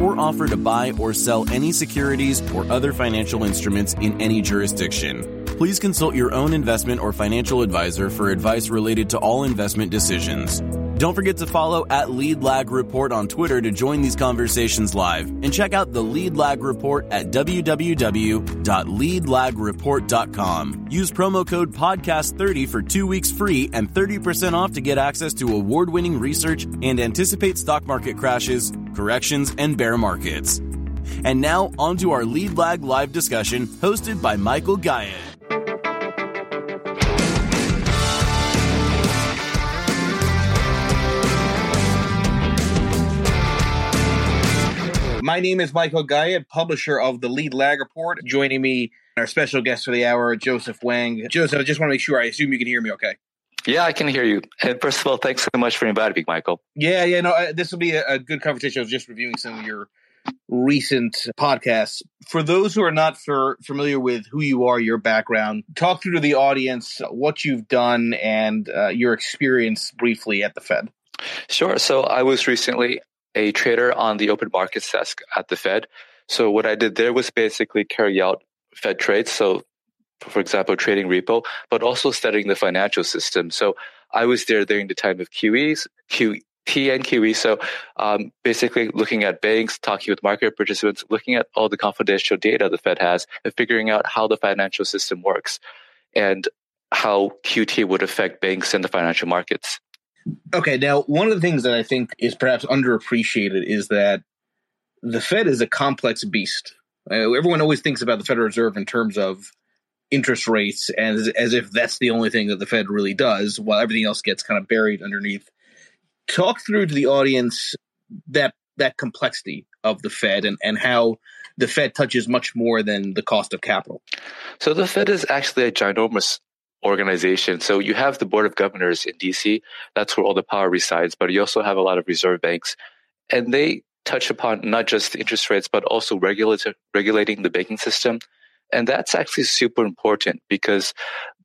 or offer to buy or sell any securities or other financial instruments in any jurisdiction. Please consult your own investment or financial advisor for advice related to all investment decisions. Don't forget to follow at Lead Lag Report on Twitter to join these conversations live and check out the Lead Lag Report at www.leadlagreport.com. Use promo code podcast30 for 2 weeks free and 30% off to get access to award-winning research and anticipate stock market crashes, corrections, and bear markets. And now, on to our Lead Lag live discussion hosted by Michael Gayed. My name is Michael Gayed, publisher of the Lead Lag Report. Joining me, our special guest for the hour, Joseph Wang. Joseph, I just want to make sure I assume you can hear me okay. Yeah, I can hear you. And first of all, thanks so much for inviting me, Michael. Yeah, yeah, no, uh, this will be a, a good conversation. I was just reviewing some of your recent podcasts. For those who are not for, familiar with who you are, your background, talk through to the audience what you've done and uh, your experience briefly at the Fed. Sure. So I was recently a trader on the open markets desk at the Fed. So what I did there was basically carry out Fed trades. So for example, trading repo, but also studying the financial system. So I was there during the time of QEs, QT and QE. So um, basically looking at banks, talking with market participants, looking at all the confidential data the Fed has and figuring out how the financial system works and how QT would affect banks and the financial markets. Okay, now one of the things that I think is perhaps underappreciated is that the Fed is a complex beast. Uh, everyone always thinks about the Federal Reserve in terms of interest rates as as if that's the only thing that the Fed really does, while everything else gets kind of buried underneath. Talk through to the audience that that complexity of the Fed and, and how the Fed touches much more than the cost of capital. So the Fed is actually a ginormous organization. So you have the board of governors in DC. That's where all the power resides. But you also have a lot of reserve banks, and they touch upon not just interest rates, but also regulating the banking system. And that's actually super important because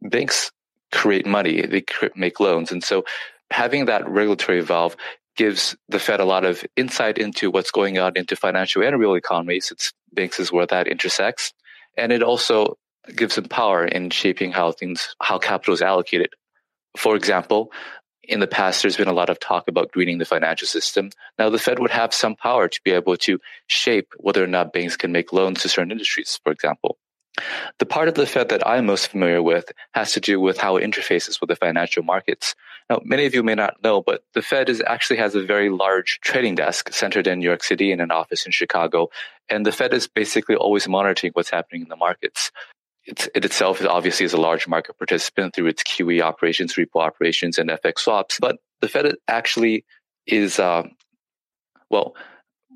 banks create money, they make loans. And so having that regulatory valve gives the Fed a lot of insight into what's going on into financial and real economies. It's banks is where that intersects. And it also gives them power in shaping how things, how capital is allocated. For example, in the past, there's been a lot of talk about greening the financial system. Now, the Fed would have some power to be able to shape whether or not banks can make loans to certain industries, for example. The part of the Fed that I'm most familiar with has to do with how it interfaces with the financial markets. Now, many of you may not know, but the Fed is actually has a very large trading desk centered in New York City and an office in Chicago. And the Fed is basically always monitoring what's happening in the markets it's, it itself is obviously is a large market participant through its QE operations, repo operations, and FX swaps. But the Fed actually is, uh, well,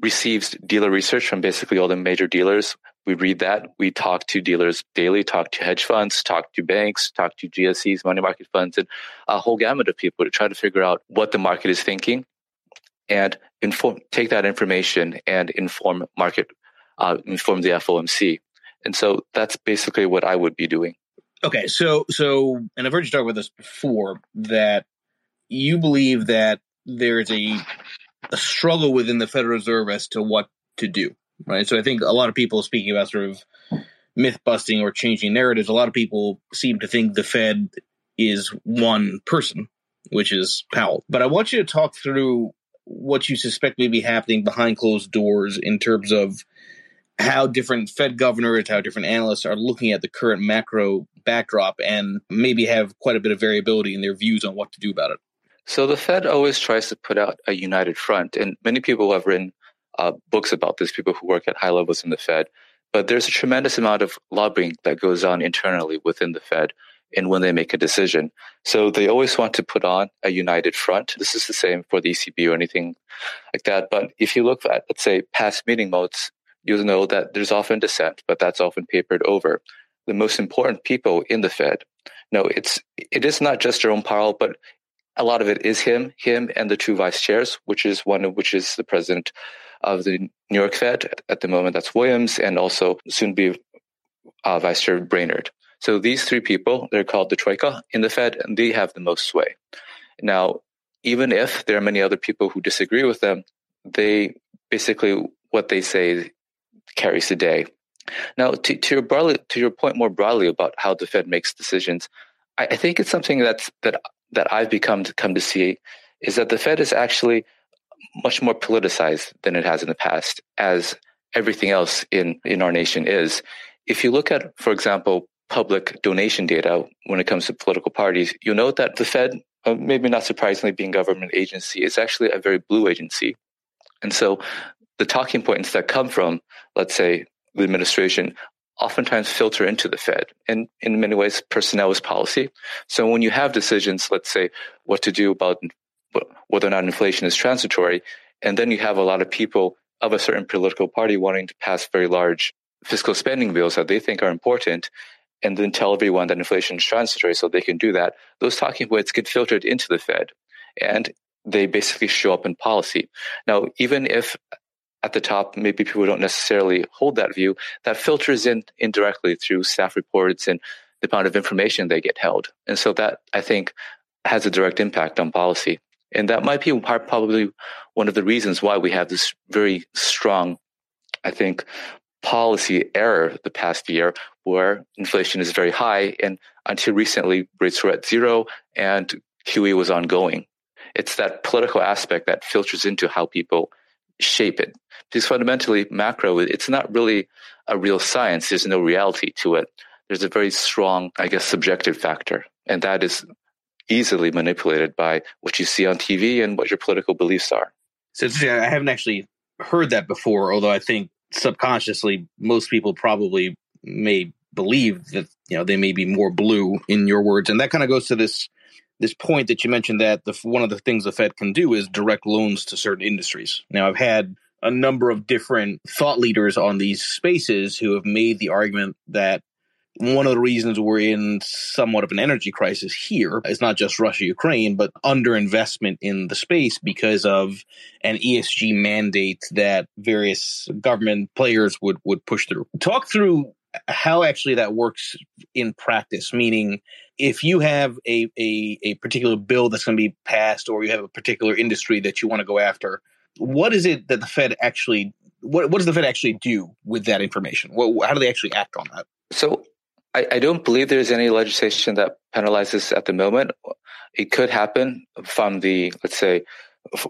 receives dealer research from basically all the major dealers. We read that. We talk to dealers daily, talk to hedge funds, talk to banks, talk to GSEs, money market funds, and a whole gamut of people to try to figure out what the market is thinking and inform, take that information and inform market, uh, inform the FOMC. And so that's basically what I would be doing. Okay, so so and I've heard you talk about this before that you believe that there's a a struggle within the Federal Reserve as to what to do, right? So I think a lot of people speaking about sort of myth busting or changing narratives. A lot of people seem to think the Fed is one person, which is Powell. But I want you to talk through what you suspect may be happening behind closed doors in terms of how different Fed governors, how different analysts are looking at the current macro backdrop and maybe have quite a bit of variability in their views on what to do about it. So the Fed always tries to put out a united front, and many people have written uh, books about this, people who work at high levels in the Fed. But there's a tremendous amount of lobbying that goes on internally within the Fed and when they make a decision. So they always want to put on a united front. This is the same for the ECB or anything like that. But if you look at, let's say, past meeting notes you'll know that there's often dissent, but that's often papered over. The most important people in the Fed. No, it's it is not just Jerome Powell, but a lot of it is him, him and the two vice chairs, which is one of which is the president of the New York Fed at the moment. That's Williams, and also soon be uh, Vice Chair Brainard. So these three people, they're called the Troika in the Fed, and they have the most sway. Now, even if there are many other people who disagree with them, they basically what they say carries the day. Now, to, to your broadly, to your point more broadly about how the Fed makes decisions, I, I think it's something that's that that I've become to come to see is that the Fed is actually much more politicized than it has in the past, as everything else in, in our nation is. If you look at, for example, public donation data when it comes to political parties, you'll note that the Fed, uh, maybe not surprisingly being government agency, is actually a very blue agency. And so the talking points that come from, let's say, the administration oftentimes filter into the Fed. And in many ways, personnel is policy. So when you have decisions, let's say, what to do about whether or not inflation is transitory, and then you have a lot of people of a certain political party wanting to pass very large fiscal spending bills that they think are important, and then tell everyone that inflation is transitory so they can do that, those talking points get filtered into the Fed. And they basically show up in policy. Now, even if at the top, maybe people don't necessarily hold that view, that filters in indirectly through staff reports and the amount of information they get held. And so that I think has a direct impact on policy. And that might be probably one of the reasons why we have this very strong, I think, policy error the past year where inflation is very high. And until recently, rates were at zero and QE was ongoing. It's that political aspect that filters into how people shape it. Because fundamentally, macro, it's not really a real science. There's no reality to it. There's a very strong, I guess, subjective factor. And that is easily manipulated by what you see on TV and what your political beliefs are. So I haven't actually heard that before, although I think subconsciously most people probably may believe that you know they may be more blue in your words and that kind of goes to this this point that you mentioned that the one of the things the Fed can do is direct loans to certain industries. Now, I've had a number of different thought leaders on these spaces who have made the argument that one of the reasons we're in somewhat of an energy crisis here is not just Russia Ukraine, but underinvestment in the space because of an ESG mandate that various government players would, would push through. Talk through how actually that works in practice, meaning if you have a, a, a particular bill that's going to be passed or you have a particular industry that you want to go after, what is it that the Fed actually what, what does the Fed actually do with that information? What, how do they actually act on that? So I, I, don't believe there's any legislation that penalizes at the moment. It could happen from the, let's say,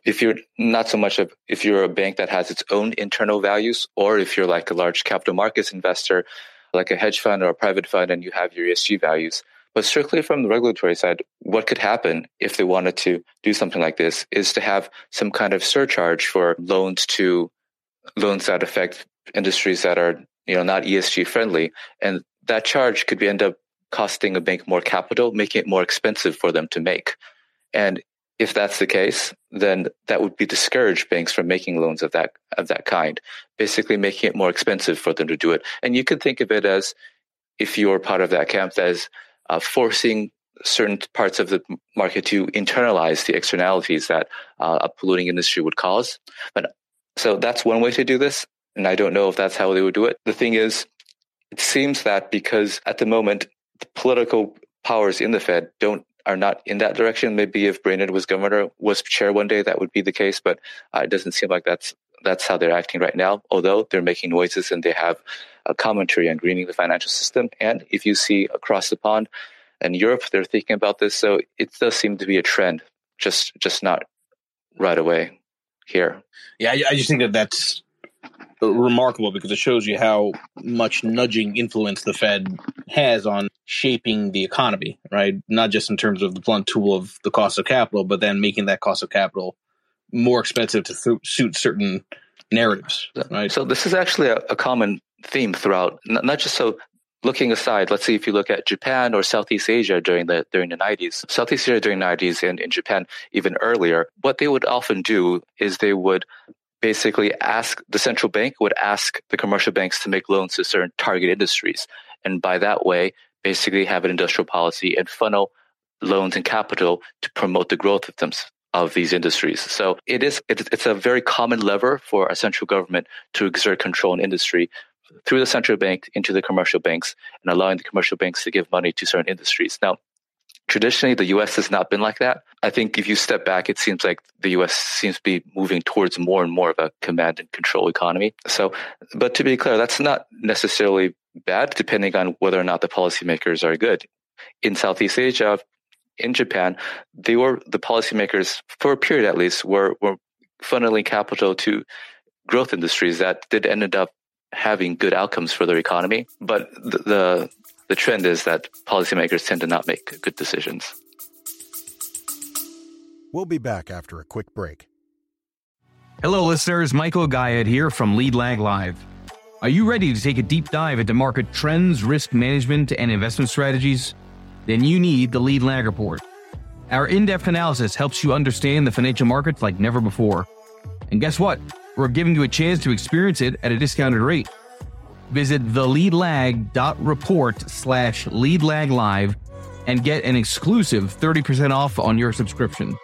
if you're not so much of, if you're a bank that has its own internal values, or if you're like a large capital markets investor, like a hedge fund or a private fund, and you have your ESG values. But strictly from the regulatory side, what could happen if they wanted to do something like this is to have some kind of surcharge for loans to loans that affect industries that are you know not ESG friendly, and that charge could be end up costing a bank more capital, making it more expensive for them to make. And if that's the case, then that would be discourage banks from making loans of that of that kind, basically making it more expensive for them to do it. And you could think of it as if you're part of that camp as uh, forcing certain parts of the market to internalize the externalities that uh, a polluting industry would cause. But so that's one way to do this. And I don't know if that's how they would do it. The thing is, it seems that because at the moment, the political powers in the Fed don't are not in that direction. Maybe if Brainard was governor, was chair one day, that would be the case. But uh, it doesn't seem like that's that's how they're acting right now. Although they're making noises and they have a commentary on greening the financial system. And if you see across the pond in Europe, they're thinking about this. So it does seem to be a trend, just just not right away here. Yeah, I, I just think that that's remarkable because it shows you how much nudging influence the Fed has on shaping the economy, right? Not just in terms of the blunt tool of the cost of capital, but then making that cost of capital more expensive to suit certain narratives, right? So this is actually a, a common theme throughout, not, just so looking aside, let's see if you look at Japan or Southeast Asia during the during the 90s, Southeast Asia during the 90s and in Japan even earlier, what they would often do is they would basically ask the central bank would ask the commercial banks to make loans to certain target industries. And by that way, basically have an industrial policy and funnel loans and capital to promote the growth of them of these industries. So it is it's a very common lever for a central government to exert control in industry through the central bank into the commercial banks and allowing the commercial banks to give money to certain industries. Now, traditionally, the U.S. has not been like that. I think if you step back, it seems like the U.S. seems to be moving towards more and more of a command and control economy. So, but to be clear, that's not necessarily bad, depending on whether or not the policymakers are good. In Southeast Asia, in Japan, they were the policymakers for a period at least were were funneling capital to growth industries that did ended up having good outcomes for their economy. But the, the, the trend is that policymakers tend to not make good decisions. We'll be back after a quick break. Hello, listeners. Michael Gayed here from Lead Lag Live. Are you ready to take a deep dive into market trends, risk management, and investment strategies? Then you need the Lead Lag Report. Our in depth analysis helps you understand the financial markets like never before. And guess what? We're giving you a chance to experience it at a discounted rate. Visit theleadlag.report slash leadlaglive and get an exclusive 30% off on your subscription.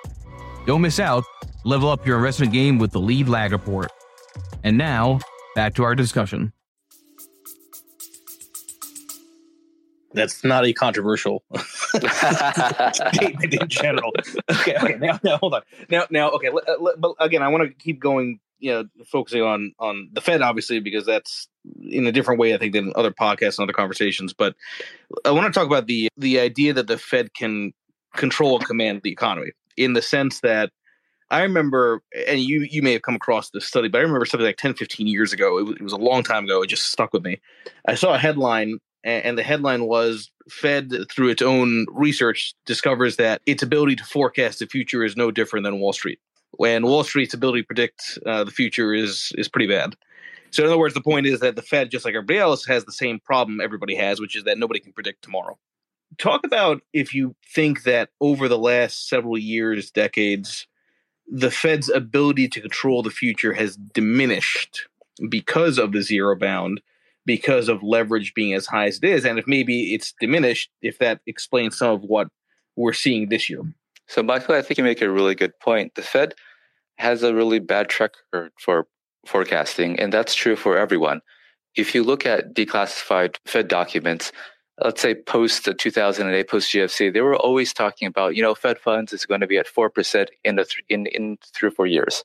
Don't miss out. Level up your investment game with the Lead Lag Report. And now, back to our discussion. That's not a controversial statement in general. Okay, okay. Now, now, hold on. Now, now, okay. but again, I want to keep going you know focusing on on the Fed obviously because that's in a different way I think than other podcasts and other conversations. But I want to talk about the the idea that the Fed can control and command the economy in the sense that I remember, and you you may have come across this study, but I remember something like 10, 15 years ago. It was, it was a long time ago. It just stuck with me. I saw a headline, and the headline was Fed, through its own research, discovers that its ability to forecast the future is no different than Wall Street when Wall Street's ability to predict uh, the future is is pretty bad. So in other words, the point is that the Fed, just like everybody else, has the same problem everybody has, which is that nobody can predict tomorrow. Talk about if you think that over the last several years, decades, the Fed's ability to control the future has diminished because of the zero bound, because of leverage being as high as it is, and if maybe it's diminished, if that explains some of what we're seeing this year. So, Michael, I think you make a really good point. The Fed has a really bad track record for forecasting, and that's true for everyone. If you look at declassified Fed documents, let's say post 2008, post GFC, they were always talking about, you know, Fed funds is going to be at 4% in, the th- in, in three or four years.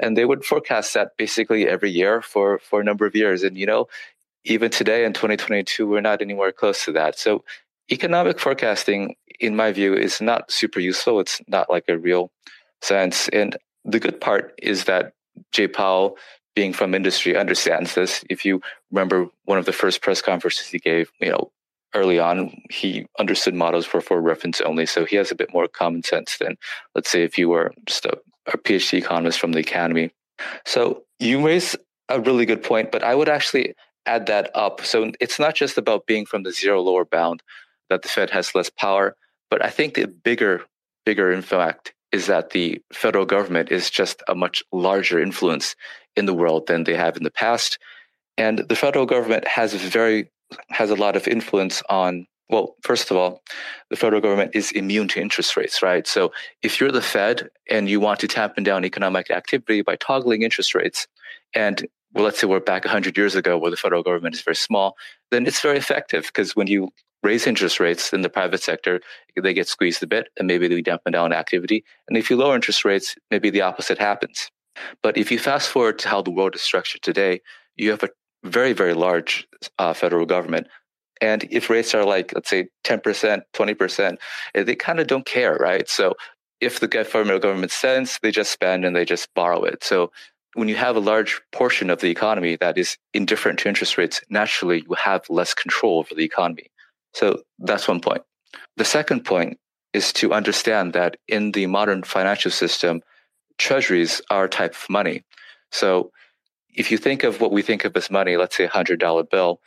And they would forecast that basically every year for, for a number of years. And, you know, even today in 2022, we're not anywhere close to that. So economic forecasting, in my view, is not super useful. It's not like a real science. And the good part is that Jay Powell, being from industry, understands this. If you remember one of the first press conferences he gave, you know, early on, he understood models were for reference only. So he has a bit more common sense than, let's say, if you were just a, a PhD economist from the academy. So you raise a really good point, but I would actually add that up. So it's not just about being from the zero lower bound that the Fed has less power. But I think the bigger, bigger in fact is that the federal government is just a much larger influence in the world than they have in the past. And the federal government has very has a lot of influence on well, first of all, the federal government is immune to interest rates, right? So if you're the Fed and you want to tampen down economic activity by toggling interest rates, and well, let's say we're back 100 years ago where the federal government is very small, then it's very effective because when you raise interest rates in the private sector, they get squeezed a bit and maybe they dampen down activity. And if you lower interest rates, maybe the opposite happens. But if you fast forward to how the world is structured today, you have a very, very large uh, federal government. And if rates are like, let's say, 10%, 20%, eh, they kind of don't care, right? So if the federal government sends, they just spend and they just borrow it. So when you have a large portion of the economy that is indifferent to interest rates, naturally you have less control over the economy. So that's one point. The second point is to understand that in the modern financial system, treasuries are a type of money. So if you think of what we think of as money, let's say a hundred dollar bill,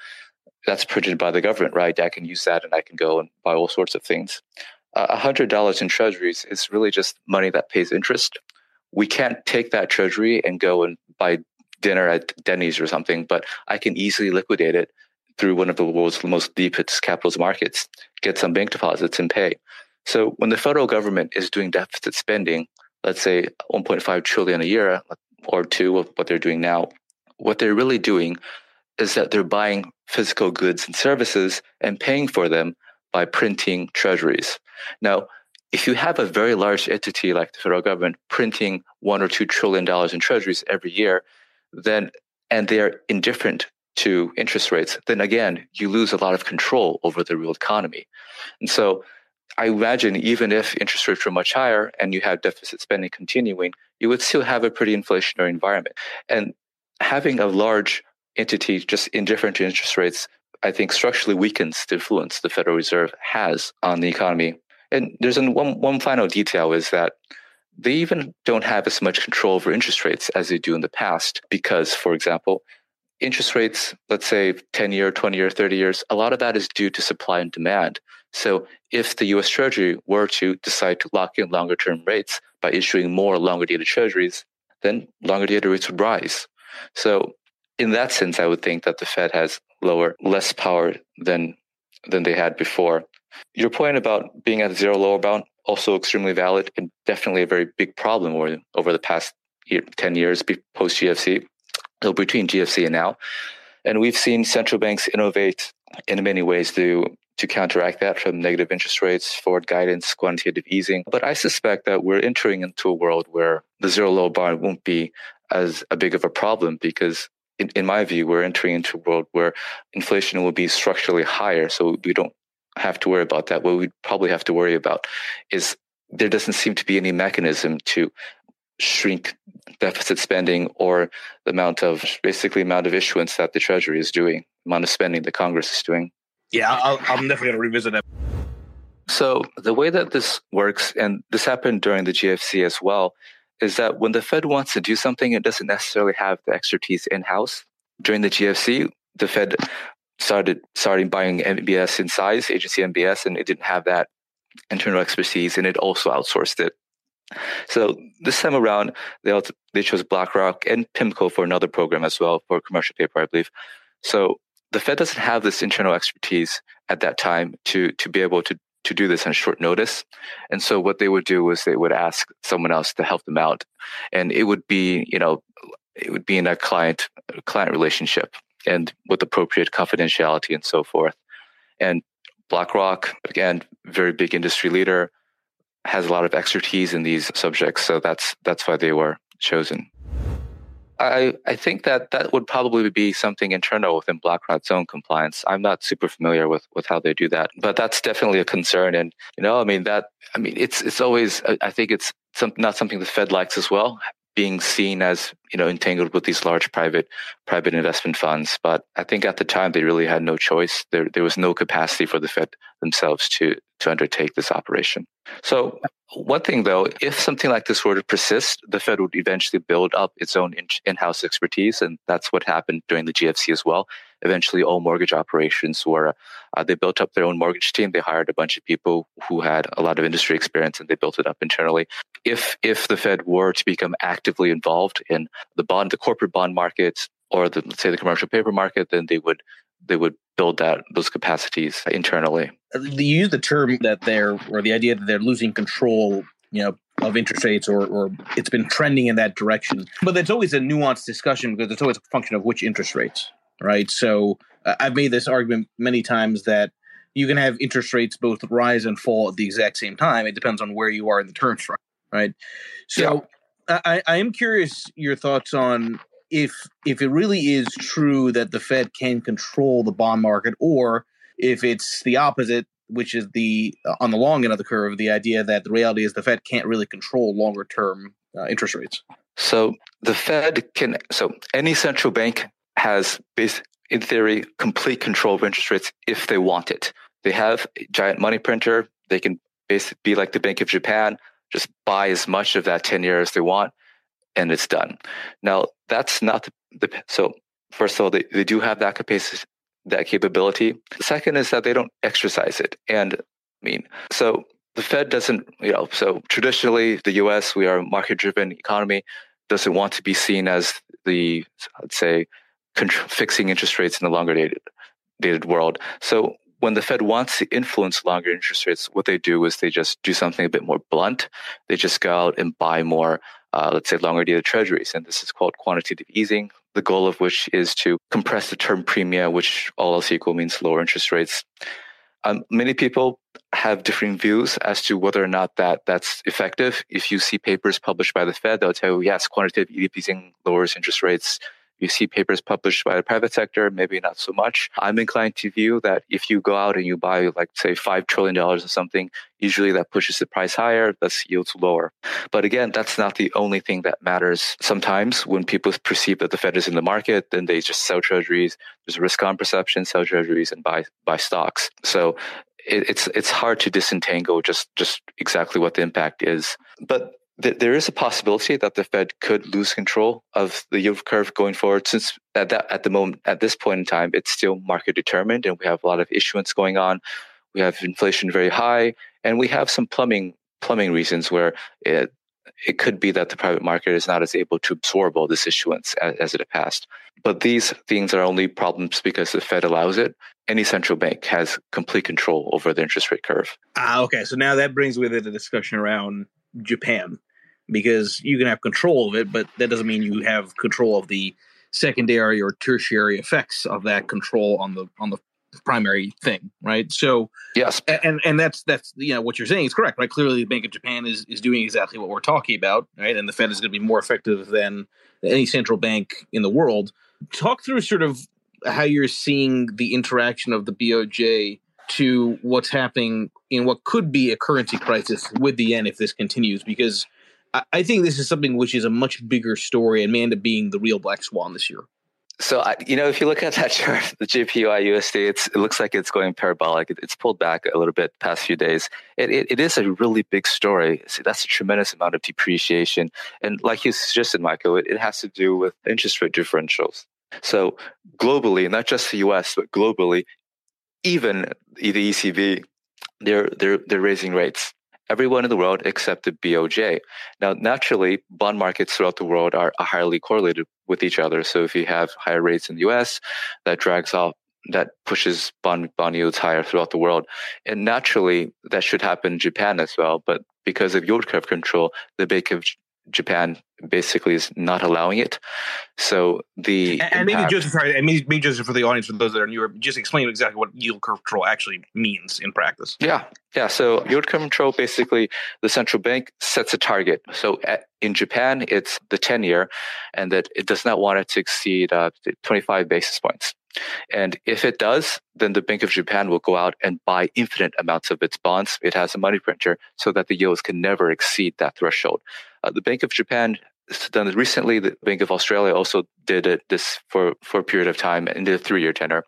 that's printed by the government, right? I can use that and I can go and buy all sorts of things. A uh, hundred dollars in treasuries is really just money that pays interest. we can't take that treasury and go and buy dinner at Denny's or something, but I can easily liquidate it through one of the world's most deepest capital markets, get some bank deposits and pay. So when the federal government is doing deficit spending, let's say 1.5 trillion a year or two of what they're doing now, what they're really doing is that they're buying physical goods and services and paying for them by printing treasuries. Now, if you have a very large entity like the federal government printing one or two trillion dollars in treasuries every year, then and they're indifferent to interest rates, then again, you lose a lot of control over the real economy. And so I imagine even if interest rates were much higher and you had deficit spending continuing, you would still have a pretty inflationary environment. And having a large entity just indifferent to interest rates, I think structurally weakens the influence the Federal Reserve has on the economy. And there's one, one final detail is that they even don't have as much control over interest rates as they do in the past because, for example, interest rates, let's say 10 year, 20 year, 30 years, a lot of that is due to supply and demand. So if the US Treasury were to decide to lock in longer term rates by issuing more longer dated treasuries, then longer dated rates would rise. So in that sense, I would think that the Fed has lower, less power than than they had before. Your point about being at zero lower bound also extremely valid and definitely a very big problem over, over the past year, 10 years post GFC, so between GFC and now. And we've seen central banks innovate in many ways to to counteract that from negative interest rates, forward guidance, quantitative easing. But I suspect that we're entering into a world where the zero low bound won't be as a big of a problem because in, in my view, we're entering into a world where inflation will be structurally higher. So we don't have to worry about that. What we probably have to worry about is there doesn't seem to be any mechanism to shrink deficit spending or the amount of basically amount of issuance that the Treasury is doing, amount of spending the Congress is doing. Yeah, I'll, I'm definitely going to revisit that. So the way that this works, and this happened during the GFC as well, is that when the Fed wants to do something, it doesn't necessarily have the expertise in house. During the GFC, the Fed started starting buying MBS in size, agency MBS, and it didn't have that internal expertise, and it also outsourced it. So this time around, they also, they chose BlackRock and PIMCO for another program as well for commercial paper, I believe. So the Fed doesn't have this internal expertise at that time to to be able to to do this on short notice. And so what they would do was they would ask someone else to help them out. And it would be, you know, it would be in a client client relationship and with appropriate confidentiality and so forth. And BlackRock, again, very big industry leader, has a lot of expertise in these subjects. So that's that's why they were chosen. I, I think that that would probably be something internal within BlackRock's own compliance. I'm not super familiar with, with how they do that, but that's definitely a concern. And, you know, I mean, that, I mean, it's, it's always, I think it's some, not something the Fed likes as well, being seen as, you know, entangled with these large private, private investment funds. But I think at the time they really had no choice. There, there was no capacity for the Fed themselves to, to undertake this operation. So one thing, though, if something like this were to persist, the Fed would eventually build up its own in house expertise. And that's what happened during the GFC as well. Eventually, all mortgage operations were, uh, they built up their own mortgage team. They hired a bunch of people who had a lot of industry experience and they built it up internally. If, if the Fed were to become actively involved in the bond, the corporate bond markets, or the, let's say the commercial paper market, then they would they would build that those capacities internally. You use the term that they're or the idea that they're losing control, you know, of interest rates or or it's been trending in that direction. But there's always a nuanced discussion because it's always a function of which interest rates, right? So uh, I've made this argument many times that you can have interest rates both rise and fall at the exact same time. It depends on where you are in the term structure, right? So yeah. I, I am curious your thoughts on if if it really is true that the Fed can control the bond market, or if it's the opposite, which is the uh, on the long end of the curve, the idea that the reality is the Fed can't really control longer term uh, interest rates. So the Fed can. So any central bank has, in theory, complete control of interest rates if they want it. They have a giant money printer. They can basically be like the Bank of Japan, just buy as much of that 10 years as they want and it's done. Now, that's not the, so first of all, they, they do have that capacity, that capability. The second is that they don't exercise it. And I mean, so the Fed doesn't, you know, so traditionally the US, we are a market driven economy, doesn't want to be seen as the, let's say, fixing interest rates in the longer dated, dated world. So when the Fed wants to influence longer interest rates, what they do is they just do something a bit more blunt. They just go out and buy more, uh, let's say, longer dated treasuries. And this is called quantitative easing, the goal of which is to compress the term premium, which all else equal means lower interest rates. Um, many people have different views as to whether or not that that's effective. If you see papers published by the Fed, they'll tell you, yes, quantitative easing lowers interest rates. You see papers published by the private sector, maybe not so much. I'm inclined to view that if you go out and you buy, like, say, $5 trillion or something, usually that pushes the price higher, thus yields lower. But again, that's not the only thing that matters. Sometimes when people perceive that the Fed is in the market, then they just sell treasuries. There's a risk on perception, sell treasuries and buy, buy stocks. So it's it's hard to disentangle just just exactly what the impact is. But th- there is a possibility that the Fed could lose control of the yield curve going forward, since at that at the moment at this point in time it's still market determined, and we have a lot of issuance going on. We have inflation very high, and we have some plumbing plumbing reasons where it it could be that the private market is not as able to absorb all this issuance as, as it had passed. But these things are only problems because the Fed allows it. Any central bank has complete control over the interest rate curve. Ah, okay. So now that brings with it a discussion around Japan because you can have control of it, but that doesn't mean you have control of the secondary or tertiary effects of that control on the on the primary thing, right? So yes, and and that's that's you know what you're saying is correct, right? Clearly, the Bank of Japan is is doing exactly what we're talking about, right? And the Fed is going to be more effective than any central bank in the world. Talk through sort of how you're seeing the interaction of the BOJ to what's happening in what could be a currency crisis with the yen if this continues, because I think this is something which is a much bigger story and may being the real black swan this year. So, you know, if you look at that chart, the JPY USD, it looks like it's going parabolic. it's pulled back a little bit past few days. It, it, it is a really big story. See, that's a tremendous amount of depreciation. And like you suggested, Michael, it, it has to do with interest rate differentials. So globally, not just the US, but globally, even the ECB, they're, they're, they're raising rates everyone in the world except the BOJ. Now, naturally, bond markets throughout the world are, highly correlated with each other. So if you have higher rates in the US, that drags off that pushes bond bond yields higher throughout the world. And naturally that should happen in Japan as well. But because of yield curve control, the Bank of Japan basically is not allowing it. So the and, and maybe just sorry, and maybe, maybe just for the audience, for those that are newer, just explain exactly what yield curve control actually means in practice. Yeah, yeah. So yield curve control basically the central bank sets a target. So at, in Japan, it's the ten year, and that it does not want it to exceed uh, twenty five basis points. And if it does, then the Bank of Japan will go out and buy infinite amounts of its bonds. It has a money printer so that the yields can never exceed that threshold. Uh, the Bank of Japan done recently. The Bank of Australia also did it this for, for a period of time in the three year tenor.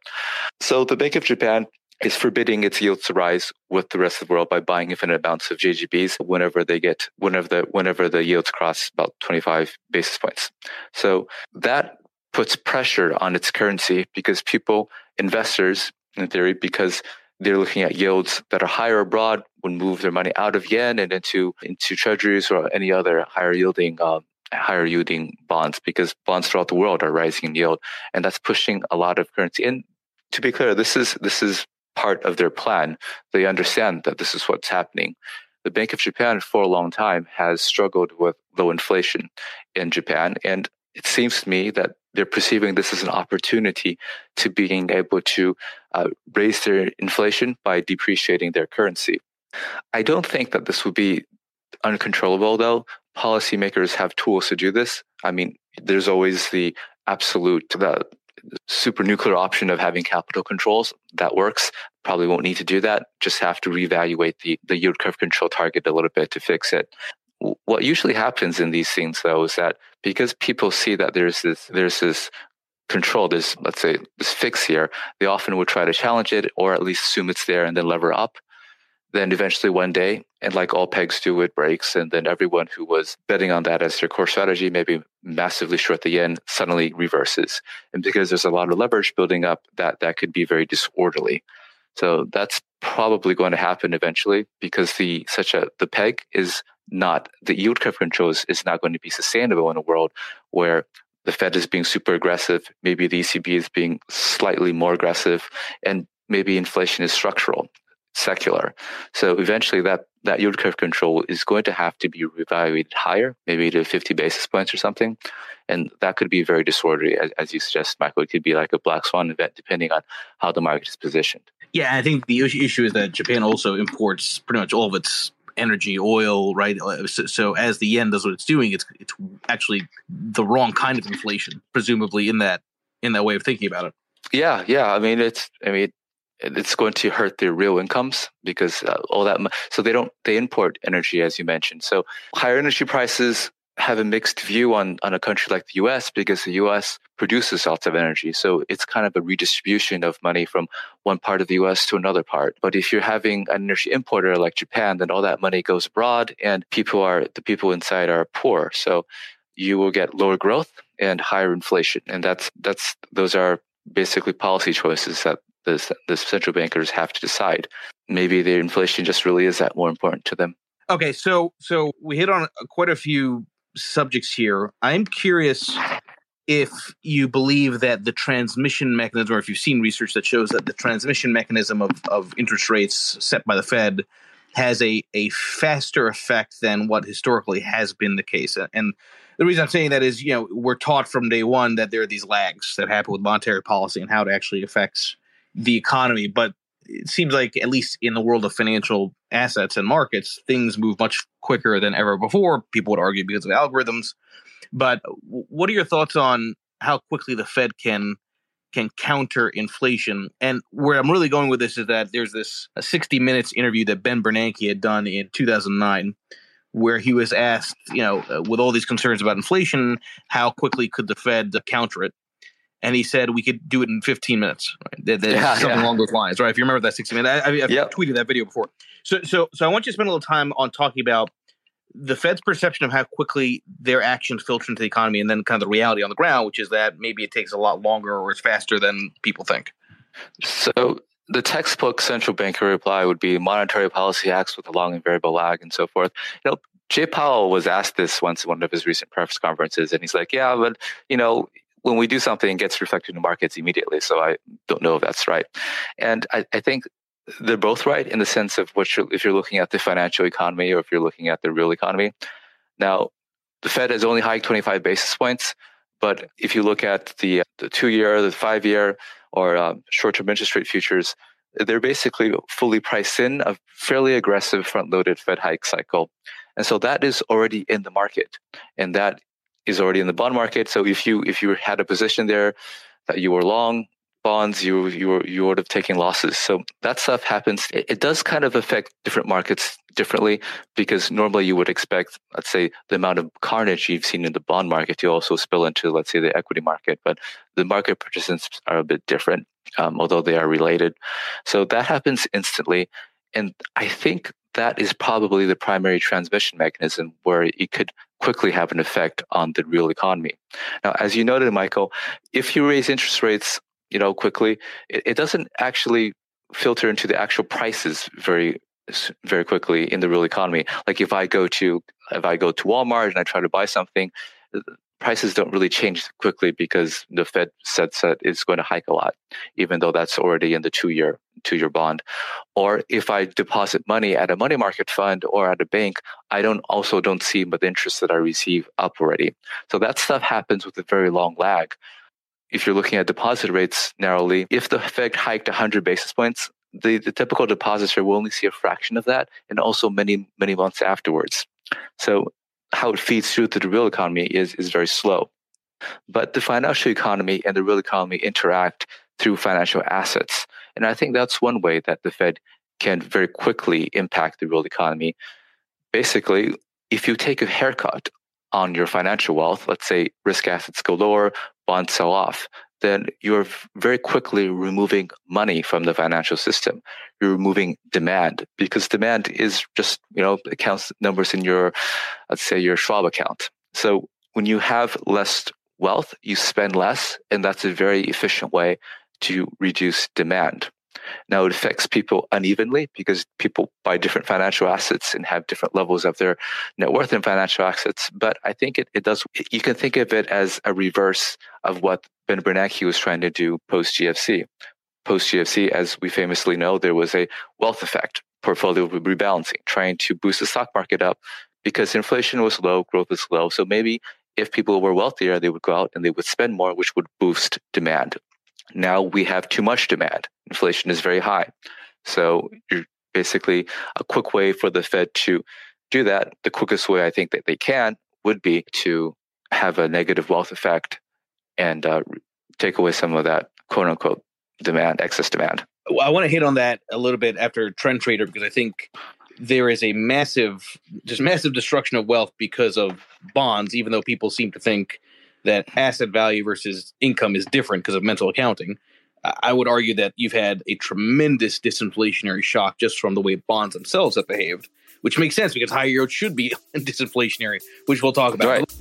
So the Bank of Japan is forbidding its yields to rise with the rest of the world by buying infinite amounts of JGBs whenever they get whenever the whenever the yields cross about 25 basis points. So that puts pressure on its currency because people, investors, in theory, because they're looking at yields that are higher abroad would move their money out of yen and into into treasuries or any other higher yielding um, higher yielding bonds because bonds throughout the world are rising in yield. And that's pushing a lot of currency. And to be clear this is this is part of their plan. They understand that this is what's happening. The bank of japan for a long time has struggled with low inflation in japan. And it seems to me that they're perceiving this as an opportunity to being able to uh, raise their inflation by depreciating their currency. I don't think that this would be uncontrollable, though. Policymakers have tools to do this. I mean, there's always the absolute, the super nuclear option of having capital controls. That works. Probably won't need to do that. Just have to reevaluate the, the yield curve control target a little bit to fix it what usually happens in these things though is that because people see that there's this there's this control this let's say this fix here they often would try to challenge it or at least assume it's there and then lever up. Then eventually one day and like all pegs do it breaks and then everyone who was betting on that as their core strategy maybe massively short the yen suddenly reverses. And because there's a lot of leverage building up that that could be very disorderly. So that's probably going to happen eventually because the such a the peg is not the yield curve controls is, not going to be sustainable in a world where the Fed is being super aggressive, maybe the ECB is being slightly more aggressive, and maybe inflation is structural, secular. So eventually that that yield curve control is going to have to be reevaluated higher, maybe to 50 basis points or something. And that could be very disorderly, as, as you suggest, Michael. It could be like a black swan event, depending on how the market is positioned. Yeah, I think the issue is that Japan also imports pretty much all of its energy, oil, right? So, so, as the yen does what it's doing, it's it's actually the wrong kind of inflation, presumably in that in that way of thinking about it. Yeah, yeah. I mean, it's I mean, it's going to hurt their real incomes because uh, all that. So they don't they import energy as you mentioned. So higher energy prices have a mixed view on, on a country like the US because the US produces lots of energy. So it's kind of a redistribution of money from one part of the US to another part. But if you're having an energy importer like Japan, then all that money goes abroad and people are, the people inside are poor. So you will get lower growth and higher inflation. And that's, that's, those are basically policy choices that the, the central bankers have to decide. Maybe the inflation just really is that more important to them. Okay, so so we hit on quite a few subjects here. I'm curious if you believe that the transmission mechanism, or if you've seen research that shows that the transmission mechanism of, of interest rates set by the Fed has a, a faster effect than what historically has been the case. And the reason I'm saying that is, you know, we're taught from day one that there are these lags that happen with monetary policy and how it actually affects the economy. But it seems like at least in the world of financial assets and markets, things move much quicker than ever before. People would argue because of algorithms. But what are your thoughts on how quickly the Fed can can counter inflation? And where I'm really going with this is that there's this 60 Minutes interview that Ben Bernanke had done in 2009, where he was asked, you know, uh, with all these concerns about inflation, how quickly could the Fed counter it? And he said we could do it in 15 minutes. Right? That, yeah, something yeah. along those lines, right? If you remember that 60 minutes, I, have yep. tweeted that video before. So, so, so I want you to spend a little time on talking about the Fed's perception of how quickly their actions filter into the economy, and then kind of the reality on the ground, which is that maybe it takes a lot longer or it's faster than people think. So, the textbook central banker reply would be monetary policy acts with a long and variable lag and so forth. You know, Jay Powell was asked this once in one of his recent press conferences, and he's like, "Yeah, but you know, when we do something, it gets reflected in the markets immediately. So I don't know if that's right. And I, I think they're both right in the sense of what you're, if you're looking at the financial economy or if you're looking at the real economy. Now, the Fed has only hiked 25 basis points, but if you look at the the two year, the five year, or um, short term interest rate futures, they're basically fully priced in a fairly aggressive front loaded Fed hike cycle. And so that is already in the market. And that is already in the bond market. So if you if you had a position there that you were long bonds, you you were you would have taken losses. So that stuff happens. It, it, does kind of affect different markets differently because normally you would expect, let's say, the amount of carnage you've seen in the bond market to also spill into, let's say, the equity market. But the market participants are a bit different, um, although they are related. So that happens instantly, and I think that is probably the primary transmission mechanism where it could quickly have an effect on the real economy. Now, as you noted, Michael, if you raise interest rates, you know, quickly, it, it doesn't actually filter into the actual prices very very quickly in the real economy. Like if I go to if I go to Walmart and I try to buy something, prices don't really change quickly because the Fed said that it's going to hike a lot, even though that's already in the two year two year bond. Or if I deposit money at a money market fund or at a bank, I don't also don't see the interest that I receive up already. So that stuff happens with a very long lag. If you're looking at deposit rates narrowly, if the Fed hiked 100 basis points, the, the typical depositor will only see a fraction of that and also many, many months afterwards. So how it feeds through to the real economy is, is very slow. But the financial economy and the real economy interact through financial assets. And I think that's one way that the Fed can very quickly impact the real economy. Basically, if you take a haircut on your financial wealth, let's say risk assets go lower, bonds sell off, then you're very quickly removing money from the financial system. You're removing demand because demand is just, you know, accounts numbers in your, let's say your Schwab account. So when you have less wealth, you spend less, and that's a very efficient way to reduce demand. Now it affects people unevenly because people buy different financial assets and have different levels of their net worth in financial assets. But I think it, it does, you can think of it as a reverse of what Ben Bernanke was trying to do post GFC. Post GFC, as we famously know, there was a wealth effect, portfolio rebalancing, trying to boost the stock market up because inflation was low, growth was low. So maybe if people were wealthier, they would go out and they would spend more, which would boost demand. Now we have too much demand. Inflation is very high. So you're basically a quick way for the Fed to do that. The quickest way I think that they can would be to have a negative wealth effect and uh, take away some of that quote unquote demand, excess demand. I want to hit on that a little bit after Trend Trader because I think there is a massive, just massive destruction of wealth because of bonds, even though people seem to think that asset value versus income is different because of mental accounting. I would argue that you've had a tremendous disinflationary shock just from the way bonds themselves have behaved, which makes sense because higher yield should be disinflationary, which we'll talk about. Right.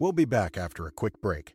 We'll be back after a quick break.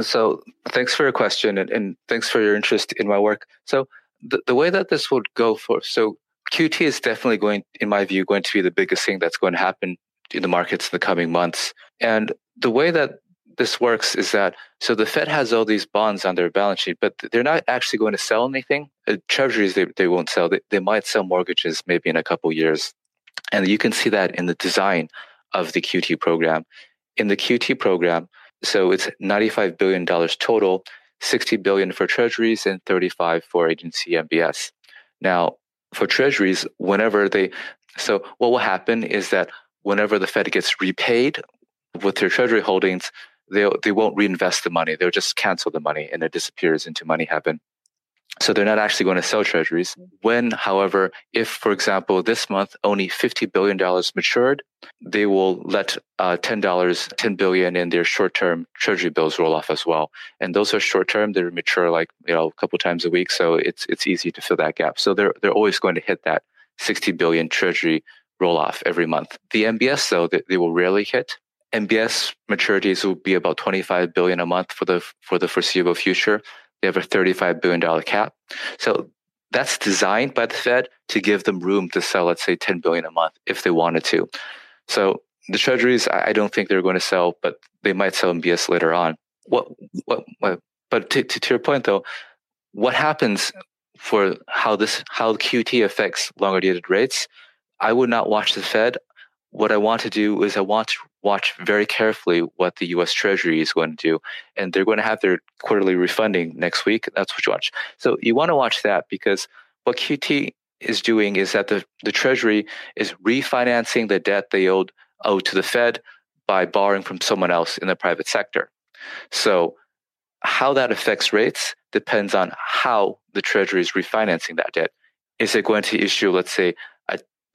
So thanks for your question and, and thanks for your interest in my work. So the, the way that this would go for so QT is definitely going, in my view, going to be the biggest thing that's going to happen in the markets in the coming months. And the way that this works is that so the Fed has all these bonds on their balance sheet, but they're not actually going to sell anything. Uh, treasuries they, they won't sell. They, they might sell mortgages maybe in a couple years. And you can see that in the design of the QT program. In the QT program, so it's $95 billion total, 60 billion for treasuries and 35 for agency MBS. Now, for treasuries, whenever they, so what will happen is that whenever the Fed gets repaid with their treasury holdings, they they won't reinvest the money. They'll just cancel the money and it disappears into money heaven. So they're not actually going to sell treasuries. When, however, if, for example, this month only $50 billion matured, they will let uh, $10, 10 billion in their short-term treasury bills roll off as well. And those are short-term. They mature like, you know, a couple times a week. So it's, it's easy to fill that gap. So they're, they're always going to hit that 60 billion treasury roll off every month. The MBS, though, they, they will rarely hit. MBS maturities will be about 25 billion a month for the, for the foreseeable future. They have a $35 billion cap. So that's designed by the Fed to give them room to sell, let's say, 10 billion a month if they wanted to. So the treasuries, I don't think they're going to sell, but they might sell MBS later on. What, what, what but to, to, to your point though, what happens for how this, how QT affects longer dated rates? I would not watch the Fed what I want to do is I want to watch very carefully what the US Treasury is going to do. And they're going to have their quarterly refunding next week. That's what you watch. So you want to watch that because what QT is doing is that the, the Treasury is refinancing the debt they owed owe to the Fed by borrowing from someone else in the private sector. So how that affects rates depends on how the Treasury is refinancing that debt. Is it going to issue, let's say,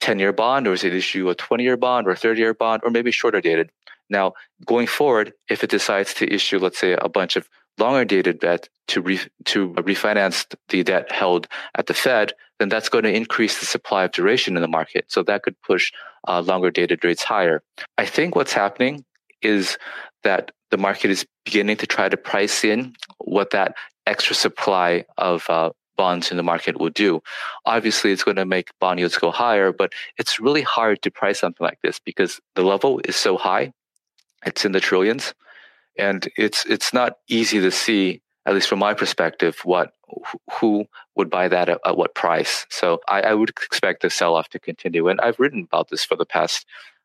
10 year bond or is it issue a 20 year bond or 30 year bond or maybe shorter dated? Now, going forward, if it decides to issue, let's say, a bunch of longer dated debt to re, to refinance the debt held at the Fed, then that's going to increase the supply of duration in the market. So that could push uh, longer dated rates higher. I think what's happening is that the market is beginning to try to price in what that extra supply of uh, bonds in the market will do. Obviously, it's going to make bond yields go higher, but it's really hard to price something like this because the level is so high. It's in the trillions, and it's it's not easy to see, at least from my perspective, what who would buy that at, at what price. So I, I would expect the sell off to continue, and I've written about this for the past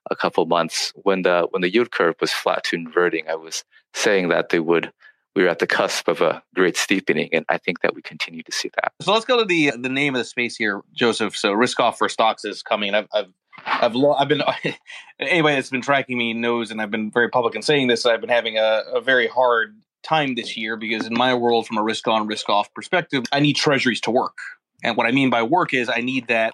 a couple months when the when the yield curve was flat to inverting. I was saying that they would we were at the cusp of a great steepening, and I think that we continue to see that. So let's go to the the name of the space here, Joseph. So risk off for stocks is coming. I've I've I've, lo- I've been anybody that's been tracking me knows, and I've been very public in saying this. I've been having a, a very hard time this year because in my world, from a risk on, risk off perspective, I need treasuries to work. And what I mean by work is I need that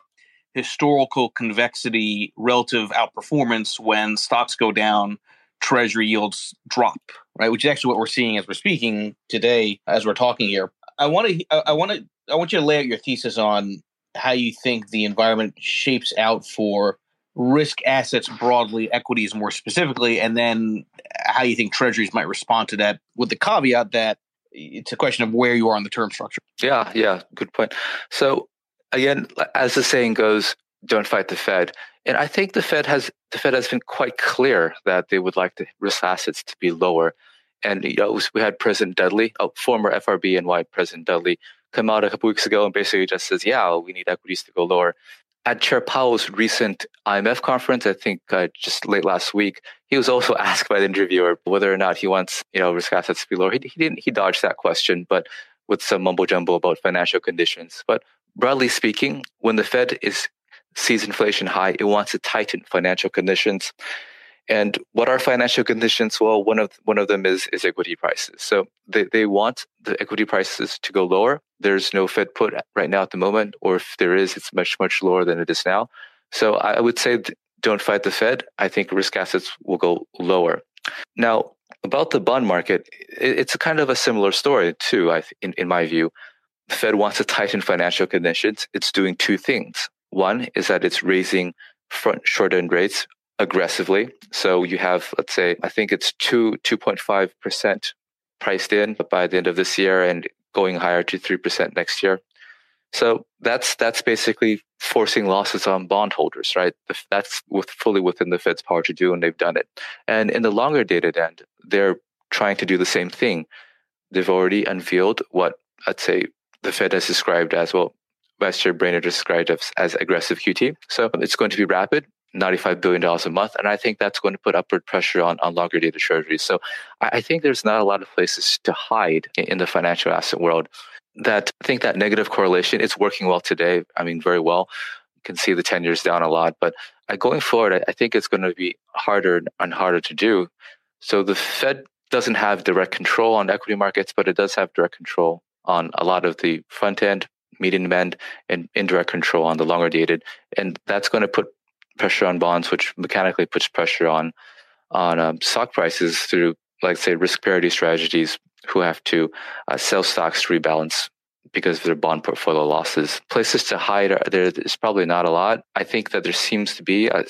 historical convexity relative outperformance when stocks go down, treasury yields drop, right? Which is actually what we're seeing as we're speaking today, as we're talking here. I want to, I want to, I want you to lay out your thesis on how you think the environment shapes out for risk assets broadly, equities more specifically, and then how you think treasuries might respond to that with the caveat that it's a question of where you are on the term structure. Yeah, yeah, good point. So again, as the saying goes, don't fight the Fed. And I think the Fed has the Fed has been quite clear that they would like the risk assets to be lower. And you know, we had President Dudley, a former FRBNY President Dudley, come out a couple weeks ago and basically just says, "Yeah, we need equities to go lower." At Chair Powell's recent IMF conference, I think uh, just late last week, he was also asked by the interviewer whether or not he wants you know risk assets to be lower. He, he didn't. He dodged that question, but with some mumbo jumbo about financial conditions. But broadly speaking, when the Fed is sees inflation high, it wants to tighten financial conditions. And what are financial conditions? Well, one of one of them is is equity prices. So they, they want the equity prices to go lower. There's no Fed put right now at the moment, or if there is, it's much much lower than it is now. So I would say don't fight the Fed. I think risk assets will go lower. Now about the bond market, it's a kind of a similar story too. I in in my view, the Fed wants to tighten financial conditions. It's doing two things. One is that it's raising front short end rates aggressively. So you have, let's say, I think it's two, 2.5% priced in by the end of this year and going higher to 3% next year. So that's, that's basically forcing losses on bondholders, right? That's with fully within the Fed's power to do, and they've done it. And in the longer dated end, they're trying to do the same thing. They've already unveiled what I'd say the Fed has described as well Chair Brainard described as, as aggressive QT. So it's going to be rapid. $95 billion a month. And I think that's going to put upward pressure on, on longer dated treasuries. So I, think there's not a lot of places to hide in, the financial asset world. That I think that negative correlation is working well today. I mean, very well. You can see the 10 years down a lot. But uh, going forward, I think it's going to be harder and harder to do. So the Fed doesn't have direct control on equity markets, but it does have direct control on a lot of the front end median end and indirect control on the longer dated. And that's going to put pressure on bonds, which mechanically puts pressure on on um, stock prices through, like say, risk parity strategies who have to uh, sell stocks to rebalance because of their bond portfolio losses. Places to hide, there is probably not a lot. I think that there seems to be a,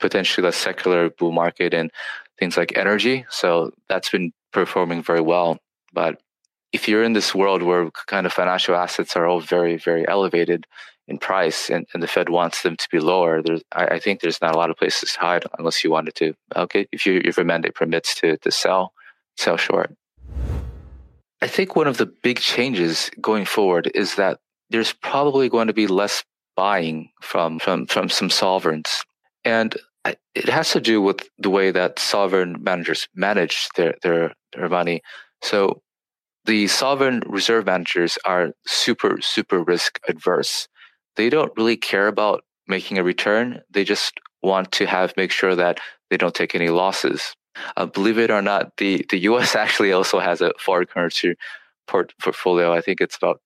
potentially a secular bull market in things like energy. So that's been performing very well. But if you're in this world where kind of financial assets are all very, very elevated in price and, and the Fed wants them to be lower, there's, I, I, think there's not a lot of places to hide unless you wanted to. Okay, if you if your mandate permits to to sell, sell short. I think one of the big changes going forward is that there's probably going to be less buying from from from some sovereigns, and it has to do with the way that sovereign managers manage their their their money. So the sovereign reserve managers are super, super risk adverse. They don't really care about making a return. They just want to have make sure that they don't take any losses. Uh, believe it or not, the, the US actually also has a foreign currency port- portfolio. I think it's about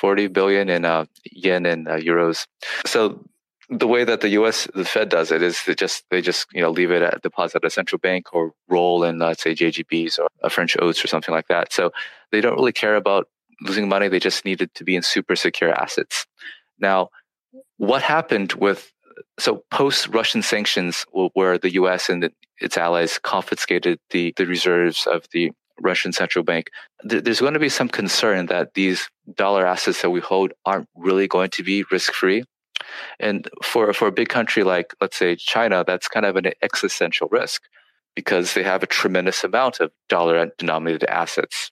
40 billion in uh, yen and uh, euros. So the way that the U.S. the Fed does it is they just they just you know leave it at deposit at a central bank or roll in let's say JGBs or a French OATs or something like that. So they don't really care about losing money. They just need it to be in super secure assets. Now, what happened with so post Russian sanctions, where the U.S. and its allies confiscated the the reserves of the Russian central bank, there's going to be some concern that these dollar assets that we hold aren't really going to be risk free and for, for a big country like, let's say, China, that's kind of an existential risk because they have a tremendous amount of dollar denominated assets.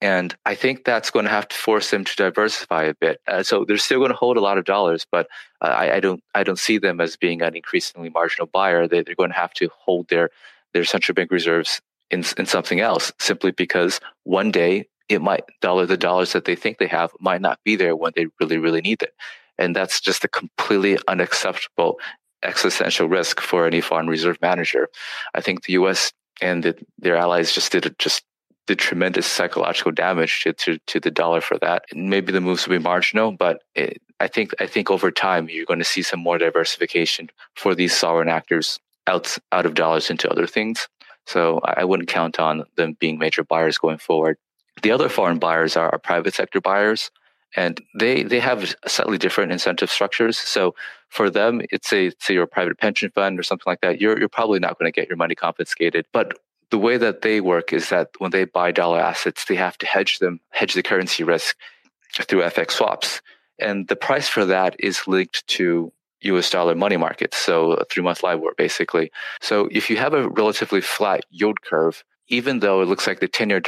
And I think that's going to have to force them to diversify a bit. Uh, so they're still going to hold a lot of dollars, but uh, I, I, don't I don't see them as being an increasingly marginal buyer. They, they're going to have to hold their their central bank reserves in in something else, simply because one day it might dollar the dollars that they think they have might not be there when they really really need it. And that's just a completely unacceptable existential risk for any foreign reserve manager. I think the US and the, their allies just did just did tremendous psychological damage to, to, to the dollar for that. Maybe the moves will be marginal, but it, I think I think over time you're going to see some more diversification for these sovereign actors out out of dollars into other things. So I wouldn't count on them being major buyers going forward. The other foreign buyers are, are private sector buyers, and they they have slightly different incentive structures. So for them, it's a say your private pension fund or something like that. You're you're probably not going to get your money confiscated, but the way that they work is that when they buy dollar assets, they have to hedge them, hedge the currency risk through FX swaps. And the price for that is linked to US dollar money markets, so a three month LIBOR basically. So if you have a relatively flat yield curve, even though it looks like the 10 year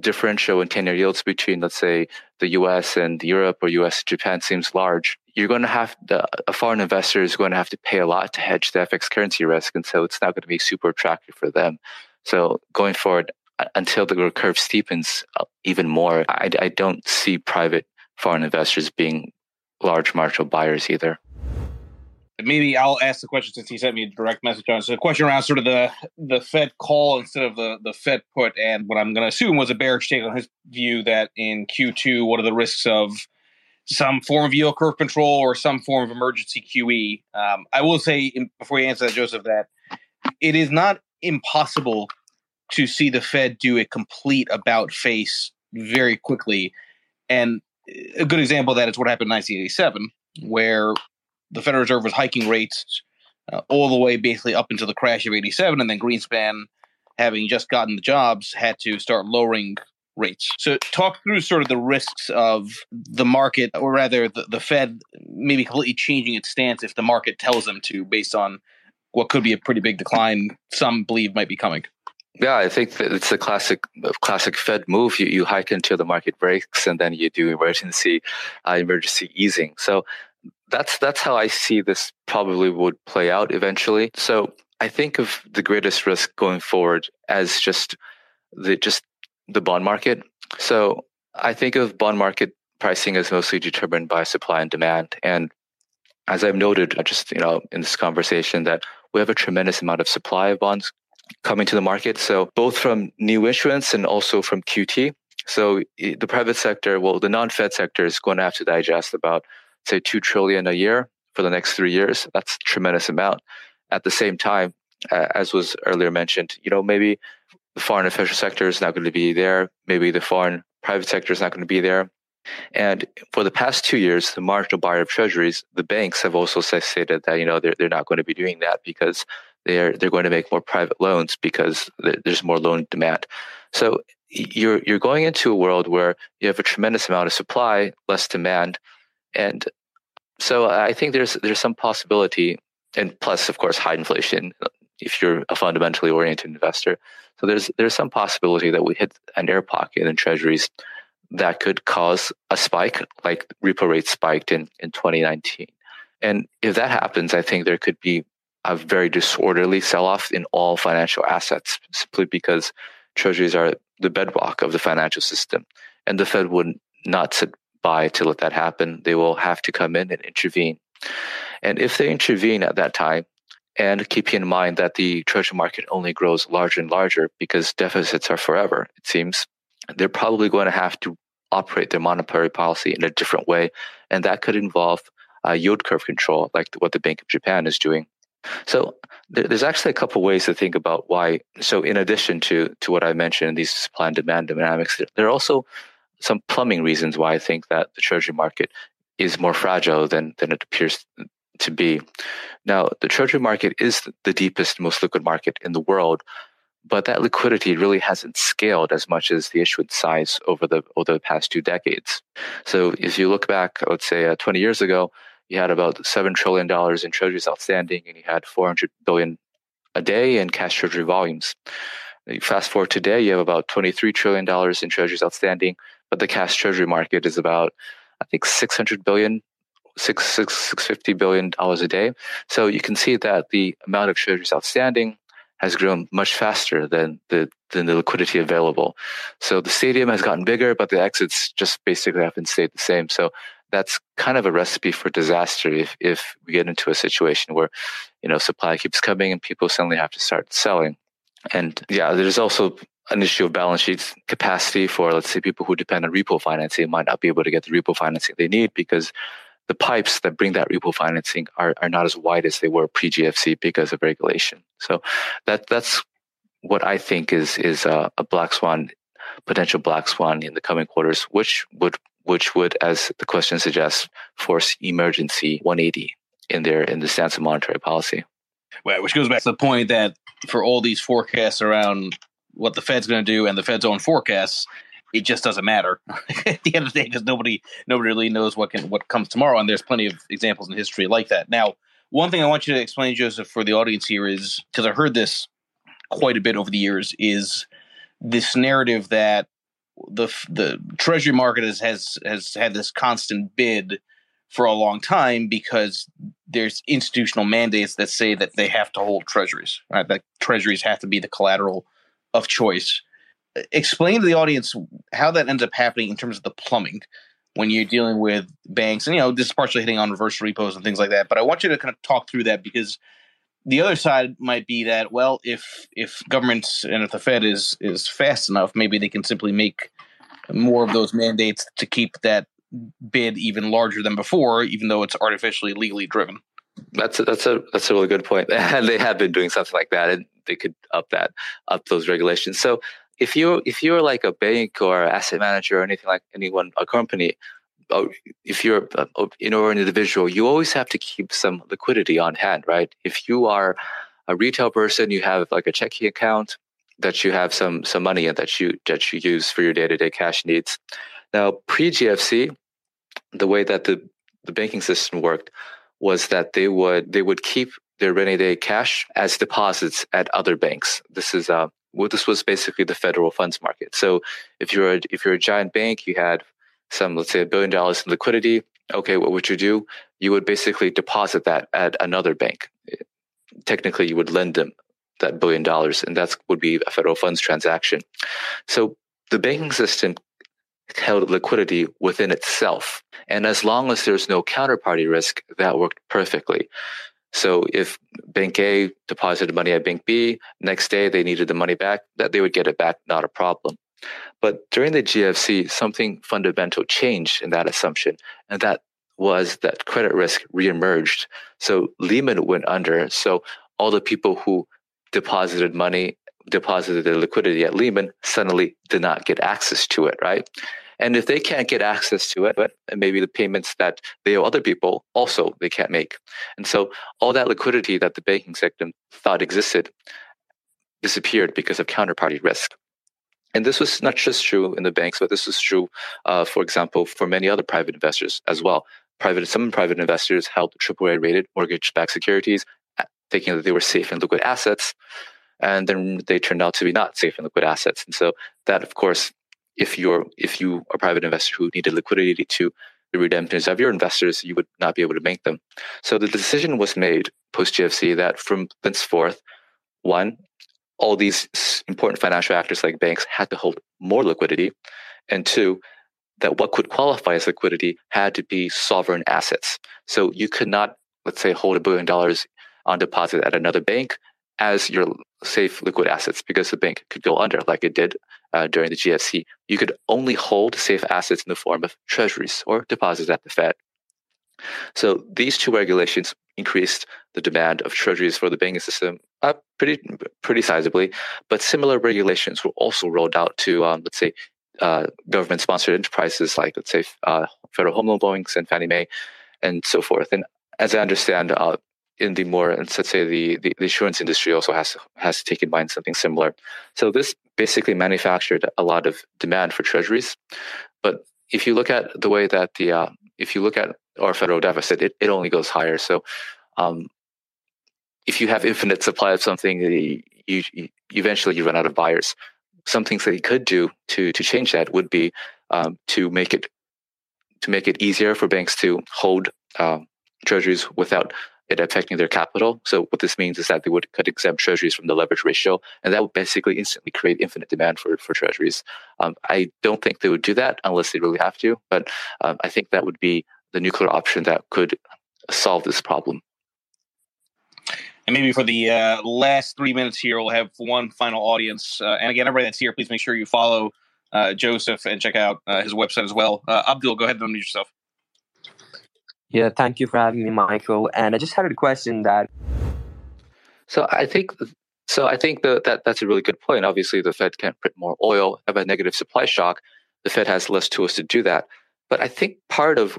differential in 10 year yields between, let's say, the US and Europe or US and Japan seems large, you're going to have the, a foreign investor is going to have to pay a lot to hedge the FX currency risk. And so it's not going to be super attractive for them. So going forward, until the curve steepens uh, even more, I, I don't see private foreign investors being large marginal buyers either maybe I'll ask the question since he sent me a direct message on. So, the question around sort of the the Fed call instead of the the Fed put, and what I'm going to assume was a bearish take on his view that in Q2, what are the risks of some form of yield curve control or some form of emergency QE? Um, I will say before you answer that, Joseph, that it is not impossible to see the Fed do a complete about face very quickly, and a good example of that is what happened in 1987, where the Federal Reserve was hiking rates uh, all the way basically up until the crash of 87. And then Greenspan, having just gotten the jobs, had to start lowering rates. So, talk through sort of the risks of the market, or rather, the, the Fed maybe completely changing its stance if the market tells them to, based on what could be a pretty big decline some believe might be coming. Yeah, I think it's a classic classic Fed move. You, you hike until the market breaks, and then you do emergency uh, emergency easing. So that's that's how I see this probably would play out eventually. So I think of the greatest risk going forward as just the just the bond market. So I think of bond market pricing as mostly determined by supply and demand. And as I've noted just you know in this conversation that we have a tremendous amount of supply of bonds coming to the market. So both from new issuance and also from QT. So eh, the private sector, well, the non-Fed sector is going to have to digest about say 2 trillion a year for the next three years. That's a tremendous amount. At the same time, uh, as was earlier mentioned, you know, maybe the foreign official sector is not going to be there. Maybe the foreign private sector is not going to be there. And for the past two years, the marginal buyer of treasuries, the banks have also stated that, you know, they're, they're not going to be doing that because they're, they're going to make more private loans because there's more loan demand. So you're, you're going into a world where you have a tremendous amount of supply, less demand, and so uh, I think there's there's some possibility, and plus, of course, high inflation. Uh, if you're a fundamentally oriented investor, so there's there's some possibility that we hit an air pocket in treasuries that could cause a spike, like repo rates spiked in in 2019. And if that happens, I think there could be a very disorderly sell-off in all financial assets, simply because treasuries are the bedrock of the financial system, and the Fed would not sit by to let that happen. They will have to come in and intervene. And if they intervene at that time, and keeping in mind that the treasury market only grows larger and larger because deficits are forever, it seems, they're probably going to have to operate their monetary policy in a different way. And that could involve uh, yield curve control, like what the Bank of Japan is doing. So there's actually a couple ways to think about why. So in addition to to what I mentioned, these supply and demand dynamics, there are also some plumbing reasons why I think that the treasury market is more fragile than than it appears to be. Now, the treasury market is the deepest, most liquid market in the world, but that liquidity really hasn't scaled as much as the issuance size over the over the past two decades. So, if you look back, let's say uh, 20 years ago, you had about seven trillion dollars in treasuries outstanding, and you had 400 billion a day in cash treasury volumes. Fast forward today, you have about 23 trillion dollars in treasuries outstanding, but the cash treasury market is about, I think, 600 billion, six, six, 650 billion dollars a day. So you can see that the amount of treasuries outstanding has grown much faster than the than the liquidity available. So the stadium has gotten bigger, but the exits just basically haven't stayed the same. So that's kind of a recipe for disaster if if we get into a situation where you know supply keeps coming and people suddenly have to start selling. And yeah, there's also an issue of balance sheet capacity for, let's say, people who depend on repo financing might not be able to get the repo financing they need because the pipes that bring that repo financing are, are not as wide as they were pre GFC because of regulation. So that that's what I think is is a, a black swan, potential black swan in the coming quarters, which would which would, as the question suggests, force emergency 180 in their in the stance of monetary policy. Well, which goes back to the point that for all these forecasts around what the Fed's going to do and the Fed's own forecasts, it just doesn't matter at the end of the day because nobody nobody really knows what can what comes tomorrow, and there's plenty of examples in history like that. Now, one thing I want you to explain, Joseph, for the audience here is because I heard this quite a bit over the years is this narrative that the the treasury market has has has had this constant bid for a long time because there's institutional mandates that say that they have to hold treasuries, right? That treasuries have to be the collateral of choice. Explain to the audience how that ends up happening in terms of the plumbing when you're dealing with banks. And, you know, this is partially hitting on reverse repos and things like that. But I want you to kind of talk through that because the other side might be that, well, if if governments and if the Fed is is fast enough, maybe they can simply make more of those mandates to keep that bid even larger than before, even though it's artificially legally driven. That's a, that's a that's a really good point, and they have been doing something like that, and they could up that up those regulations. So if you if you're like a bank or asset manager or anything like anyone a company, oh, if you're a, you know an individual, you always have to keep some liquidity on hand, right? If you are a retail person, you have like a checking account that you have some some money in that you that you use for your day to day cash needs. Now, pre GFC, the way that the the banking system worked was that they would they would keep their rainy day cash as deposits at other banks. This is uh, well, this was basically the federal funds market. So if you're a, if you're a giant bank, you had some let's say a billion dollars in liquidity. Okay, what would you do? You would basically deposit that at another bank. Technically, you would lend them that billion dollars, and that would be a federal funds transaction. So the banking system held liquidity within itself. And as long as there's no counterparty risk, that worked perfectly. So if Bank A deposited money at Bank B, next day they needed the money back, that they would get it back, not a problem. But during the GFC, something fundamental changed in that assumption, and that was that credit risk reemerged. So Lehman went under. So all the people who deposited money, deposited their liquidity at Lehman, suddenly did not get access to it, right? And if they can't get access to it, maybe the payments that they owe other people also they can't make. And so all that liquidity that the banking sector thought existed disappeared because of counterparty risk. And this was not just true in the banks, but this was true, uh, for example, for many other private investors as well. Private, some private investors held AAA rated mortgage-backed securities, thinking that they were safe and liquid assets, and then they turned out to be not safe and liquid assets. And so that, of course, if you're if you are a private investor who needed liquidity to the redemptions of your investors, you would not be able to make them. So the decision was made post GFC that from thenceforth, one, all these important financial actors like banks had to hold more liquidity, and two, that what could qualify as liquidity had to be sovereign assets. So you could not, let's say, hold a billion dollars on deposit at another bank as your safe liquid assets because the bank could go under like it did uh, during the GFC. You could only hold safe assets in the form of treasuries or deposits at the Fed. So these two regulations increased the demand of treasuries for the banking system uh, pretty pretty sizably. But similar regulations were also rolled out to, um, let's say, uh, government-sponsored enterprises like, let's say, uh, federal home loan banks and Fannie Mae, and so forth. And as I understand, uh, in the more let's say the, the, the insurance industry also has to has taken mind something similar. So this basically manufactured a lot of demand for treasuries. But if you look at the way that the uh, if you look at our federal deficit, it, it only goes higher. So um, if you have infinite supply of something, you, you, eventually you run out of buyers. Some things that he could do to to change that would be um, to make it to make it easier for banks to hold um, treasuries without it affecting their capital. So what this means is that they would cut exempt treasuries from the leverage ratio, and that would basically instantly create infinite demand for, for treasuries. Um, I don't think they would do that unless they really have to, but um, I think that would be the nuclear option that could solve this problem. And maybe for the uh, last three minutes here, we'll have one final audience. Uh, and again, everybody that's here, please make sure you follow uh, Joseph and check out uh, his website as well. Uh, Abdul, go ahead and unmute yourself. Yeah, thank you for having me, Michael. And I just had a question that. So I think so. I think the, that that's a really good point. Obviously, the Fed can't print more oil. Have a negative supply shock. The Fed has less tools to do that. But I think part of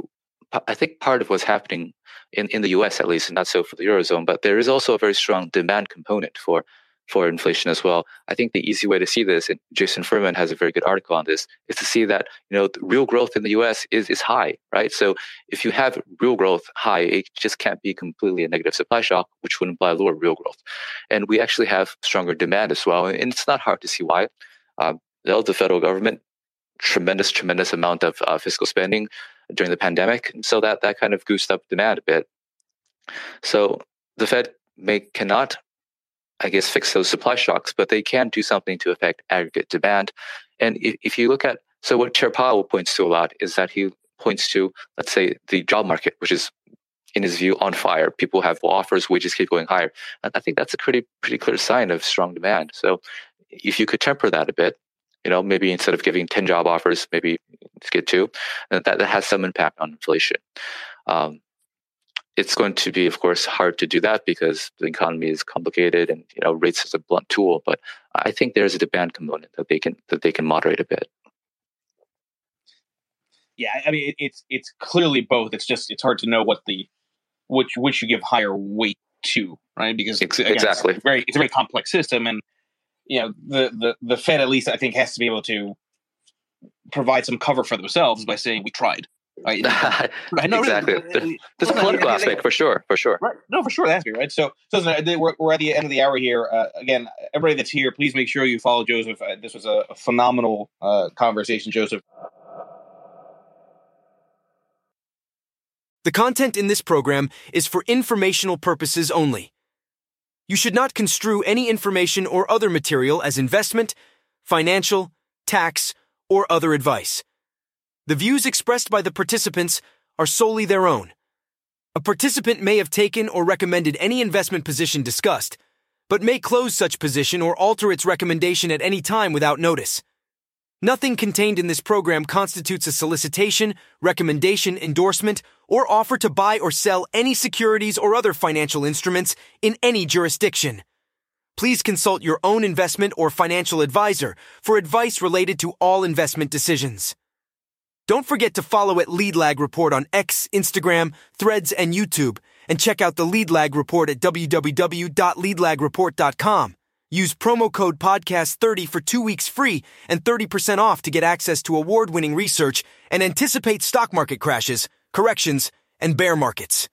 I think part of what's happening in, in the US at least, and not so for the Eurozone, but there is also a very strong demand component for for inflation as well. I think the easy way to see this, and Jason Furman has a very good article on this, is to see that you know real growth in the U.S. is is high, right? So if you have real growth high, it just can't be completely a negative supply shock, which would imply lower real growth. And we actually have stronger demand as well, and it's not hard to see why. Um, the federal government tremendous, tremendous amount of uh, fiscal spending during the pandemic, and so that that kind of goosed up demand a bit. So the Fed may cannot I guess, fix those supply shocks, but they can do something to affect aggregate demand. And if, if you look at, so what Chair Powell points to a lot is that he points to, let's say, the job market, which is, in his view, on fire. People have offers, wages keep going higher. And I think that's a pretty, pretty clear sign of strong demand. So if you could temper that a bit, you know, maybe instead of giving 10 job offers, maybe just get two, that, that has some impact on inflation. Um, it's going to be, of course, hard to do that because the economy is complicated and you know rates is a blunt tool. But I think there's a demand component that they can that they can moderate a bit. Yeah, I mean it's it's clearly both. It's just it's hard to know what the which which you give higher weight to, right? Because again, exactly, it's very it's a very complex system, and you know the the the Fed at least I think has to be able to provide some cover for themselves by saying we tried. Right? right? No, exactly. Really, There's a political aspect for sure, for sure. Right. No, for sure, That's has to be right. So, so we're, we're at the end of the hour here. Uh, again, everybody that's here, please make sure you follow Joseph. Uh, this was a, a phenomenal uh, conversation, Joseph. The content in this program is for informational purposes only. You should not construe any information or other material as investment, financial, tax, or other advice. The views expressed by the participants are solely their own. A participant may have taken or recommended any investment position discussed, but may close such position or alter its recommendation at any time without notice. Nothing contained in this program constitutes a solicitation, recommendation, endorsement, or offer to buy or sell any securities or other financial instruments in any jurisdiction. Please consult your own investment or financial advisor for advice related to all investment decisions. Don't forget to follow at Lead Lag Report on X, Instagram, Threads, and YouTube, and check out the Lead Lag Report at www.leadlagreport.com. Use promo code podcast30 for two weeks free and 30% off to get access to award winning research and anticipate stock market crashes, corrections, and bear markets.